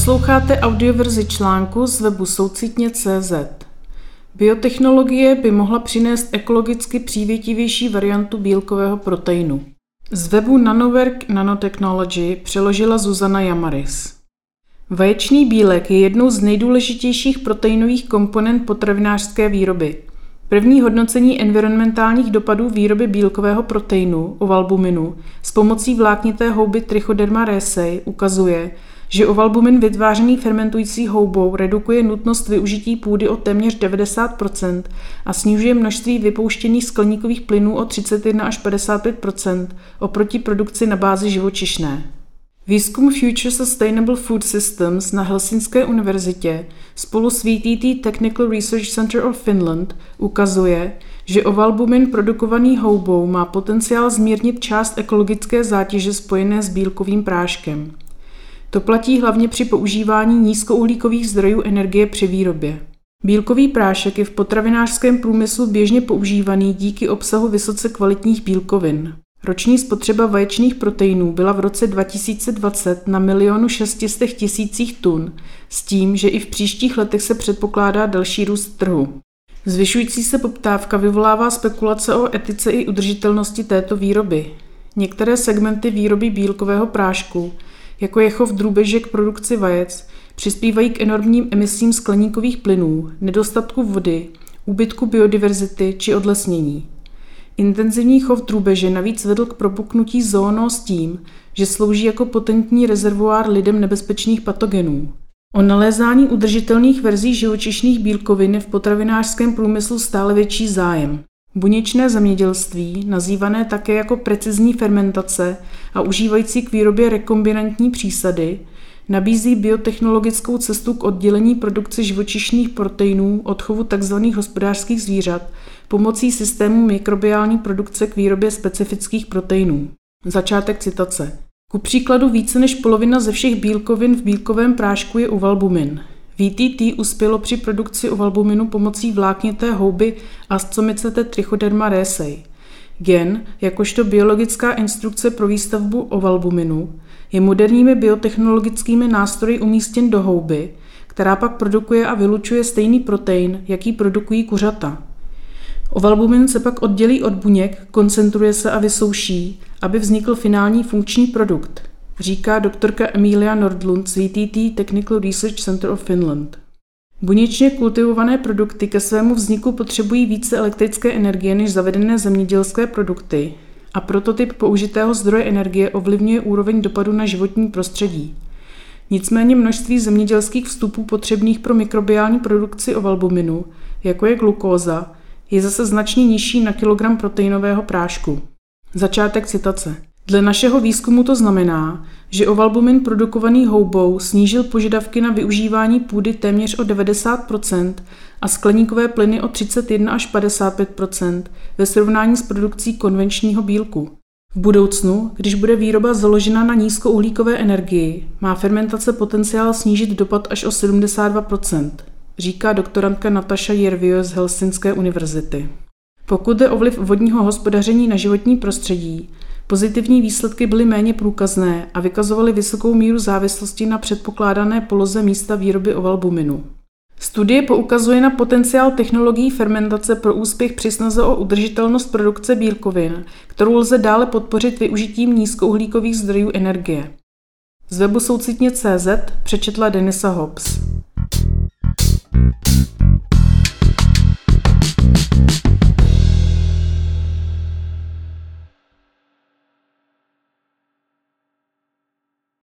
Posloucháte audioverzi článku z webu soucitně.cz. Biotechnologie by mohla přinést ekologicky přívětivější variantu bílkového proteinu. Z webu Nanowerk Nanotechnology přeložila Zuzana Jamaris. Vaječný bílek je jednou z nejdůležitějších proteinových komponent potravinářské výroby. První hodnocení environmentálních dopadů výroby bílkového proteinu, ovalbuminu, s pomocí vláknité houby Trichoderma resei ukazuje, že ovalbumin vytvářený fermentující houbou redukuje nutnost využití půdy o téměř 90% a snižuje množství vypouštěných skleníkových plynů o 31 až 55% oproti produkci na bázi živočišné. Výzkum Future Sustainable Food Systems na Helsinské univerzitě spolu s VTT Technical Research Center of Finland ukazuje, že ovalbumin produkovaný houbou má potenciál zmírnit část ekologické zátěže spojené s bílkovým práškem. To platí hlavně při používání nízkouhlíkových zdrojů energie při výrobě. Bílkový prášek je v potravinářském průmyslu běžně používaný díky obsahu vysoce kvalitních bílkovin. Roční spotřeba vaječných proteinů byla v roce 2020 na milionu 600 tisících tun, s tím, že i v příštích letech se předpokládá další růst trhu. Zvyšující se poptávka vyvolává spekulace o etice i udržitelnosti této výroby. Některé segmenty výroby bílkového prášku jako je chov drůbeže k produkci vajec, přispívají k enormním emisím skleníkových plynů, nedostatku vody, úbytku biodiverzity či odlesnění. Intenzivní chov drůbeže navíc vedl k propuknutí zóno s tím, že slouží jako potentní rezervoár lidem nebezpečných patogenů. O nalézání udržitelných verzí živočišných bílkovin je v potravinářském průmyslu stále větší zájem. Buněčné zemědělství, nazývané také jako precizní fermentace a užívající k výrobě rekombinantní přísady, nabízí biotechnologickou cestu k oddělení produkce živočišných proteinů od chovu tzv. hospodářských zvířat pomocí systému mikrobiální produkce k výrobě specifických proteinů. Začátek citace. Ku příkladu více než polovina ze všech bílkovin v bílkovém prášku je uvalbumin. VTT uspělo při produkci ovalbuminu pomocí vláknité houby Ascomycete trichoderma resei. Gen, jakožto biologická instrukce pro výstavbu ovalbuminu, je moderními biotechnologickými nástroji umístěn do houby, která pak produkuje a vylučuje stejný protein, jaký produkují kuřata. Ovalbumin se pak oddělí od buněk, koncentruje se a vysouší, aby vznikl finální funkční produkt – říká doktorka Emilia Nordlund z VTT Technical Research Center of Finland. Buněčně kultivované produkty ke svému vzniku potřebují více elektrické energie než zavedené zemědělské produkty a prototyp použitého zdroje energie ovlivňuje úroveň dopadu na životní prostředí. Nicméně množství zemědělských vstupů potřebných pro mikrobiální produkci ovalbuminu, jako je glukóza, je zase značně nižší na kilogram proteinového prášku. Začátek citace. Dle našeho výzkumu to znamená, že ovalbumin produkovaný houbou snížil požadavky na využívání půdy téměř o 90% a skleníkové plyny o 31 až 55% ve srovnání s produkcí konvenčního bílku. V budoucnu, když bude výroba založena na nízkouhlíkové energii, má fermentace potenciál snížit dopad až o 72% říká doktorantka Nataša Jervio z Helsinské univerzity. Pokud jde o vliv vodního hospodaření na životní prostředí, Pozitivní výsledky byly méně průkazné a vykazovaly vysokou míru závislosti na předpokládané poloze místa výroby ovalbuminu. Studie poukazuje na potenciál technologií fermentace pro úspěch při snaze o udržitelnost produkce bílkovin, kterou lze dále podpořit využitím nízkouhlíkových zdrojů energie. Z webu soucitně.cz přečetla Denisa Hobbs.